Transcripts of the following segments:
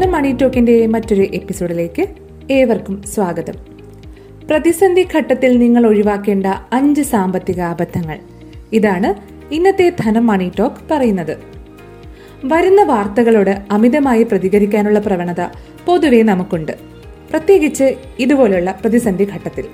ധനം മണി ടോക്കിന്റെ മറ്റൊരു എപ്പിസോഡിലേക്ക് ഏവർക്കും സ്വാഗതം. പ്രതിസന്ധി ഘട്ടത്തിൽ നിങ്ങൾ ഒഴിവാക്കേണ്ട അഞ്ച് സാമ്പത്തിക അബദ്ധങ്ങൾ. ഇതാണ് ഇന്നത്തെ ധനം മണി ടോക്ക് പറയുന്നത്. വരുന്ന വാർത്തകളോട് അമിതമായി പ്രതികരിക്കാനുള്ള പ്രവണത പൊതുവെ നമുക്കുണ്ട്. പ്രത്യേകിച്ച് ഇതുപോലുള്ള പ്രതിസന്ധി ഘട്ടത്തിൽ.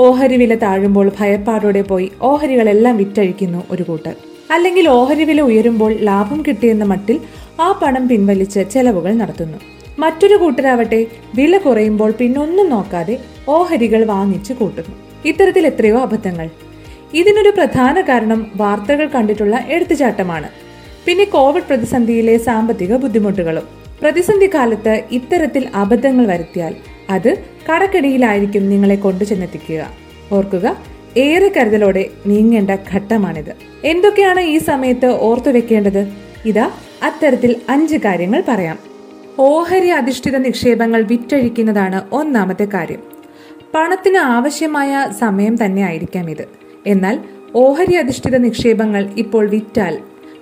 ഓഹരി വില താഴുമ്പോൾ ഭയപ്പാടോടെ പോയി ഓഹരികളെല്ലാം വിറ്റഴിക്കുന്നു ഒരു കൂട്ടർ. അല്ലെങ്കിൽ ഓഹരി വില ഉയരുമ്പോൾ ലാഭം കിട്ടിയെന്ന മട്ടിൽ ആ പണം പിൻവലിച്ച് ചെലവുകൾ നടത്തുന്നു. മറ്റൊരു കൂട്ടരാവട്ടെ വില കുറയുമ്പോൾ പിന്നൊന്നും നോക്കാതെ ഓഹരികൾ വാങ്ങിച്ചു കൂട്ടുന്നു. ഇത്തരത്തിൽ എത്രയോ അബദ്ധങ്ങൾ. ഇതിനൊരു പ്രധാന കാരണം വാർത്തകൾ കണ്ടിട്ടുള്ള എടുത്തുചാട്ടമാണ്. പിന്നെ കോവിഡ് പ്രതിസന്ധിയിലെ സാമ്പത്തിക ബുദ്ധിമുട്ടുകളും. പ്രതിസന്ധി കാലത്ത് ഇത്തരത്തിൽ അബദ്ധങ്ങൾ വരുത്തിയാൽ അത് കടക്കിടിയിലായിരിക്കും നിങ്ങളെ കൊണ്ടു ചെന്നെത്തിക്കുക ഓർക്കുക ഏറെ കരുതലോടെ നീങ്ങേണ്ട ഘട്ടമാണിത്. എന്തൊക്കെയാണ് ഈ സമയത്ത് ഓർത്തു വെക്കേണ്ടത്? ഇതാ അത്തരത്തിൽ അഞ്ച് കാര്യങ്ങൾ പറയാം. ഓഹരി അധിഷ്ഠിത നിക്ഷേപങ്ങൾ വിറ്റഴിക്കുന്നതാണ് ഒന്നാമത്തെ കാര്യം. പണത്തിന് ആവശ്യമായ സമയം തന്നെ ആയിരിക്കാം ഇത്. എന്നാൽ ഓഹരി അധിഷ്ഠിത നിക്ഷേപങ്ങൾ ഇപ്പോൾ വിറ്റാൽ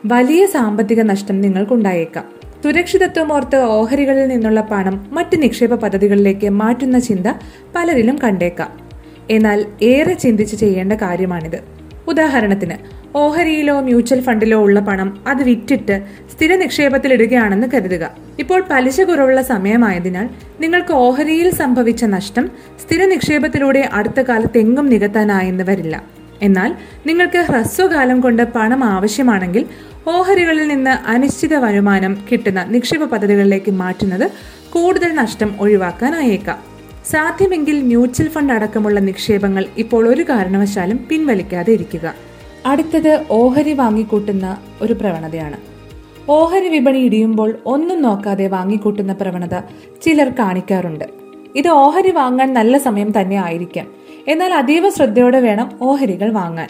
വലിയ സാമ്പത്തിക നഷ്ടം നിങ്ങൾക്കുണ്ടായേക്കാം. സുരക്ഷിതത്വം ഓർത്ത് ഓഹരികളിൽ നിന്നുള്ള പണം മറ്റ് നിക്ഷേപ പദ്ധതികളിലേക്ക് മാറ്റുന്ന ചിന്ത പലരിലും കണ്ടേക്കാം. എന്നാൽ ഏറെ ചിന്തിച്ച് ചെയ്യേണ്ട കാര്യമാണിത്. ഉദാഹരണത്തിന് ഓഹരിയിലോ മ്യൂച്വൽ ഫണ്ടിലോ ഉള്ള പണം അത് വിറ്റിട്ട് സ്ഥിര നിക്ഷേപത്തിൽ ഇടുകയാണെന്ന് കരുതുക. ഇപ്പോൾ പലിശ കുറവുള്ള സമയമായതിനാൽ നിങ്ങൾക്ക് ഓഹരിയിൽ സംഭവിച്ച നഷ്ടം സ്ഥിര നിക്ഷേപത്തിലൂടെ അടുത്ത കാലത്ത് എങ്ങും നികത്താനായെന്ന് വരില്ല. എന്നാൽ നിങ്ങൾക്ക് ഹ്രസ്വകാലം കൊണ്ട് പണം ആവശ്യമാണെങ്കിൽ ഓഹരികളിൽ നിന്ന് അനിശ്ചിത വരുമാനം കിട്ടുന്ന നിക്ഷേപ പദ്ധതികളിലേക്ക് മാറ്റുന്നത് കൂടുതൽ നഷ്ടം ഒഴിവാക്കാനായേക്കാം. സാധ്യമെങ്കിൽ മ്യൂച്വൽ ഫണ്ട് അടക്കമുള്ള നിക്ഷേപങ്ങൾ ഇപ്പോൾ ഒരു കാരണവശാലും പിൻവലിക്കാതെ ഇരിക്കുക. അടുത്തത് ഓഹരി വാങ്ങിക്കൂട്ടുന്ന ഒരു പ്രവണതയാണ്. ഓഹരി വിപണി ഇടിയുമ്പോൾ ഒന്നും നോക്കാതെ വാങ്ങിക്കൂട്ടുന്ന പ്രവണത ചിലർ കാണിക്കാറുണ്ട്. ഇത് ഓഹരി വാങ്ങാൻ നല്ല സമയം തന്നെ ആയിരിക്കാം. എന്നാൽ അതീവ ശ്രദ്ധയോടെ വേണം ഓഹരികൾ വാങ്ങാൻ.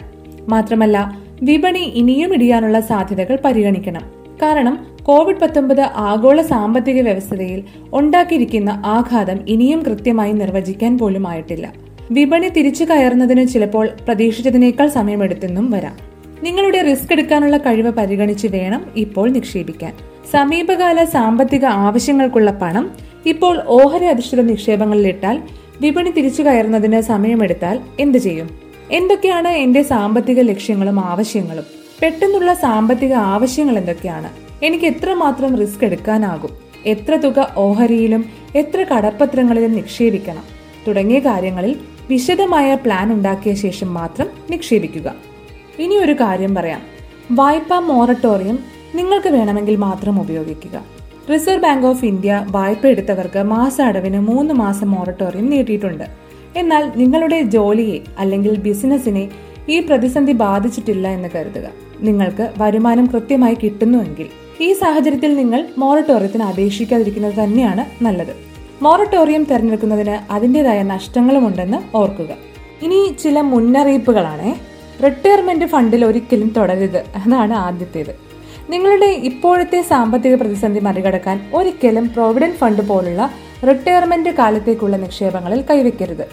മാത്രമല്ല വിപണി ഇനിയും ഇടിയാനുള്ള സാധ്യതകൾ പരിഗണിക്കണം. കാരണം കോവിഡ് പത്തൊമ്പത് ആഗോള സാമ്പത്തിക വ്യവസ്ഥയിൽ ഉണ്ടാക്കിയിരിക്കുന്ന ആഘാതം ഇനിയും കൃത്യമായി നിർവചിക്കാൻ പോലും ആയിട്ടില്ല. വിപണി തിരിച്ചു കയറുന്നതിന് ചിലപ്പോൾ പ്രതീക്ഷിച്ചതിനേക്കാൾ സമയമെടുത്തെന്നും വരാം. നിങ്ങളുടെ റിസ്ക് എടുക്കാനുള്ള കഴിവ് പരിഗണിച്ച് വേണം ഇപ്പോൾ നിക്ഷേപിക്കാൻ. സമീപകാല സാമ്പത്തിക ആവശ്യങ്ങൾക്കുള്ള പണം ഇപ്പോൾ ഓഹരി അധിഷ്ഠിത നിക്ഷേപങ്ങളിലിട്ടാൽ വിപണി തിരിച്ചു കയറുന്നതിന് സമയമെടുത്താൽ എന്തു ചെയ്യും? എന്തൊക്കെയാണ് എന്റെ സാമ്പത്തിക ലക്ഷ്യങ്ങളും ആവശ്യങ്ങളും? പെട്ടെന്നുള്ള സാമ്പത്തിക ആവശ്യങ്ങൾ എന്തൊക്കെയാണ്? എനിക്ക് എത്രമാത്രം റിസ്ക് എടുക്കാനാകും? എത്ര തുക ഓഹരിയിലും എത്ര കടപ്പത്രങ്ങളിലും നിക്ഷേപിക്കണം? തുടങ്ങിയ കാര്യങ്ങളിൽ വിശദമായ പ്ലാൻ ഉണ്ടാക്കിയ ശേഷം മാത്രം നിക്ഷേപിക്കുക. ഇനി ഒരു കാര്യം പറയാം. വായ്പാ മോറട്ടോറിയം നിങ്ങൾക്ക് വേണമെങ്കിൽ മാത്രം ഉപയോഗിക്കുക. റിസർവ് ബാങ്ക് ഓഫ് ഇന്ത്യ വായ്പ എടുത്തവർക്ക് മാസ അടവിന് മൂന്ന് മാസം മോറട്ടോറിയം നീട്ടിയിട്ടുണ്ട്. എന്നാൽ നിങ്ങളുടെ ജോലിയെ അല്ലെങ്കിൽ ബിസിനസ്സിനെ ഈ പ്രതിസന്ധി ബാധിച്ചിട്ടില്ല എന്ന് കരുതുക. നിങ്ങൾക്ക് വരുമാനം കൃത്യമായി കിട്ടുന്നുവെങ്കിൽ ഈ സാഹചര്യത്തിൽ നിങ്ങൾ മോറട്ടോറിയത്തിന് അപേക്ഷിക്കാതിരിക്കുന്നത് തന്നെയാണ് നല്ലത്. മോറട്ടോറിയം തിരഞ്ഞെടുക്കുന്നതിന് അതിന്റെതായ നഷ്ടങ്ങളുമുണ്ടെന്ന് ഓർക്കുക. ഇനി ചില മുന്നറിയിപ്പുകളാണ്. റിട്ടയർമെന്റ് ഫണ്ടിൽ ഒരിക്കലും തുടരരുത്. അതാണ് ആദ്യത്തേത്. നിങ്ങളുടെ ഇപ്പോഴത്തെ സാമ്പത്തിക പ്രതിസന്ധി മറികടക്കാൻ ഒരിക്കലും പ്രോവിഡന്റ് ഫണ്ട് പോലുള്ള റിട്ടയർമെന്റ് കാലത്തേക്കുള്ള നിക്ഷേപങ്ങളിൽ കൈവയ്ക്കരുത്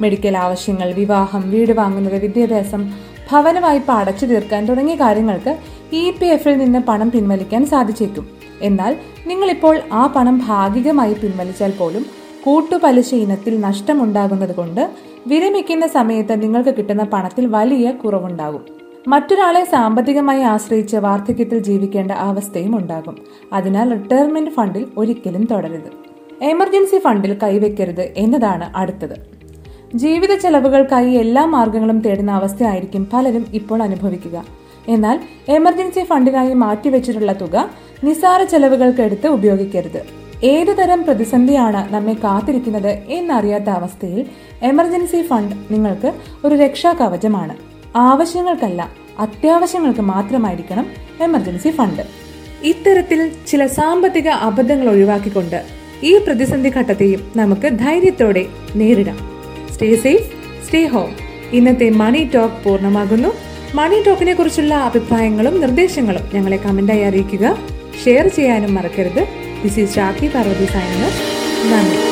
മെഡിക്കൽ ആവശ്യങ്ങൾ വിവാഹം വീട് വാങ്ങുന്നത് വിദ്യാഭ്യാസം ഭവന വായ്പ അടച്ചു തീർക്കാൻ തുടങ്ങിയ കാര്യങ്ങൾക്ക് ഇ പി എഫിൽ നിന്ന് പണം പിൻവലിക്കാൻ സാധിച്ചേക്കും. എന്നാൽ നിങ്ങളിപ്പോൾ ആ പണം ഭാഗികമായി പിൻവലിച്ചാൽ പോലും കൂട്ടുപലിശ ഇനത്തിൽ നഷ്ടമുണ്ടാകുന്നത് കൊണ്ട് വിരമിക്കുന്ന സമയത്ത് നിങ്ങൾക്ക് കിട്ടുന്ന പണത്തിൽ വലിയ കുറവുണ്ടാകും. മറ്റൊരാളെ സാമ്പത്തികമായി ആശ്രയിച്ച് വാർദ്ധക്യത്തിൽ ജീവിക്കേണ്ട അവസ്ഥയും ഉണ്ടാകും. അതിനാൽ റിട്ടയർമെന്റ് ഫണ്ടിൽ ഒരിക്കലും തുടരുത് എമർജൻസി ഫണ്ടിൽ കൈവയ്ക്കരുത് എന്നതാണ് അടുത്തത്. ജീവിത ചെലവുകൾക്കായി എല്ലാ മാർഗങ്ങളും തേടുന്ന അവസ്ഥയായിരിക്കും പലരും ഇപ്പോൾ അനുഭവിക്കുക. എന്നാൽ എമർജൻസി ഫണ്ടിനായി മാറ്റിവെച്ചിട്ടുള്ള തുക നിസാര ചെലവുകൾക്കെടുത്ത് ഉപയോഗിക്കരുത്. ഏതുതരം പ്രതിസന്ധിയാണ് നമ്മെ കാത്തിരിക്കുന്നത് എന്നറിയാത്ത അവസ്ഥയിൽ എമർജൻസി ഫണ്ട് നിങ്ങൾക്ക് ഒരു രക്ഷാ കവചമാണ്. ആവശ്യങ്ങൾക്കല്ല അത്യാവശ്യങ്ങൾക്ക് മാത്രമായിരിക്കണം എമർജൻസി ഫണ്ട്. ഇത്തരത്തിൽ ചില സാമ്പത്തിക അബദ്ധങ്ങൾ ഒഴിവാക്കിക്കൊണ്ട് ഈ പ്രതിസന്ധി ഘട്ടത്തെയും നമുക്ക് ധൈര്യത്തോടെ നേരിടാം. സ്റ്റേ സേഫ് സ്റ്റേ ഹോം ഇന്നത്തെ മണി ടോക്ക് പൂർണമാകുന്നു. മണി ടോക്കിനെ കുറിച്ചുള്ള അഭിപ്രായങ്ങളും നിർദ്ദേശങ്ങളും ഞങ്ങളെ കമന്റായി അറിയിക്കുക. ഷെയർ ചെയ്യാനും മറക്കരുത്. ദിസ് ഈസ് ഷാക്കി പാർവതി സൈനർ നന്ദി.